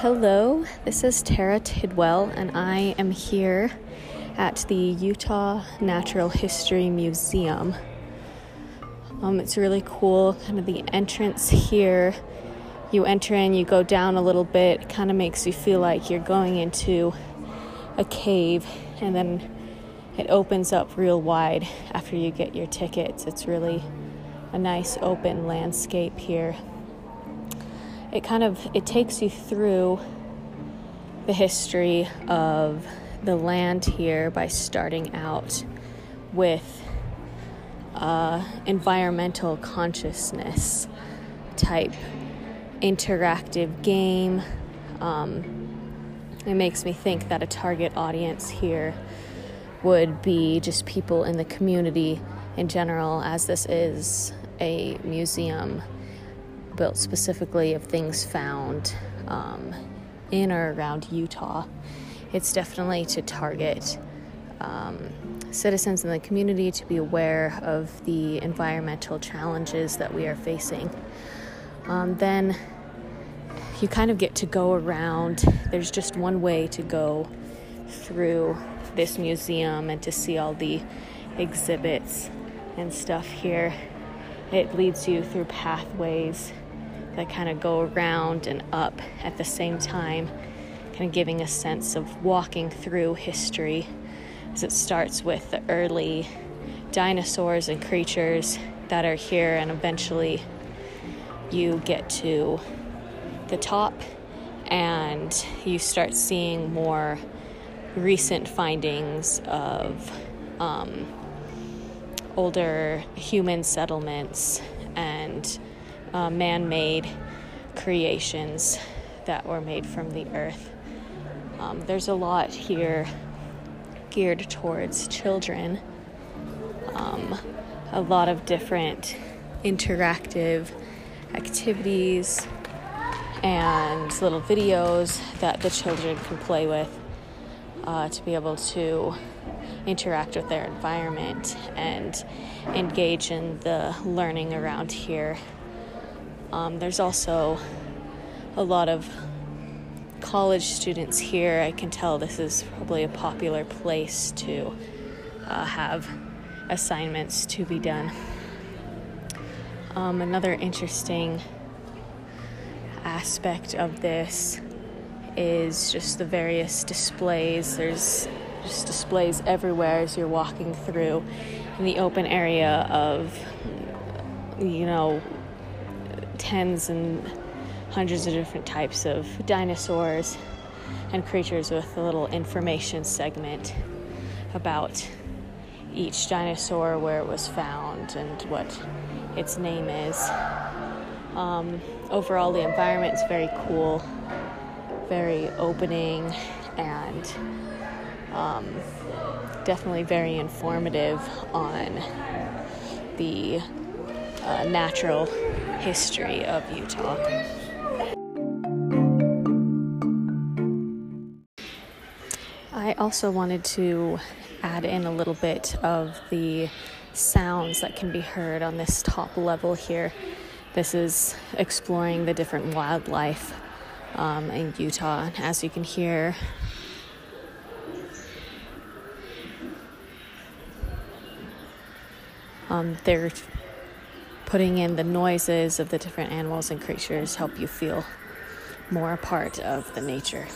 Hello, this is Tara Tidwell, and I am here at the Utah Natural History Museum. Um, it's really cool, kind of the entrance here. You enter in, you go down a little bit, kind of makes you feel like you're going into a cave, and then it opens up real wide after you get your tickets. It's really a nice open landscape here it kind of it takes you through the history of the land here by starting out with uh, environmental consciousness type interactive game. Um, it makes me think that a target audience here would be just people in the community in general, as this is a museum built specifically of things found um, in or around Utah. It's definitely to target um, citizens in the community to be aware of the environmental challenges that we are facing. Um, then you kind of get to go around, there's just one way to go through this museum and to see all the exhibits and stuff here. It leads you through pathways that kind of go around and up at the same time, kind of giving a sense of walking through history as it starts with the early dinosaurs and creatures that are here, and eventually you get to the top and you start seeing more recent findings of um, older human settlements and uh, man made creations that were made from the earth. Um, there's a lot here geared towards children, um, a lot of different interactive activities and little videos that the children can play with uh, to be able to interact with their environment and engage in the learning around here um, there's also a lot of college students here. I can tell this is probably a popular place to uh, have assignments to be done. Um, another interesting aspect of this is just the various displays. There's just displays everywhere as you're walking through in the open area of, you know, tens and hundreds of different types of dinosaurs and creatures with a little information segment about each dinosaur, where it was found, and what its name is. Um, overall, the environment is very cool, very opening, and um, definitely very informative on the uh, natural history of Utah. I also wanted to add in a little bit of the sounds that can be heard on this top level here. This is exploring the different wildlife um, in Utah. As you can hear, um, they're putting in the noises of the different animals and creatures help you feel more a part of the nature.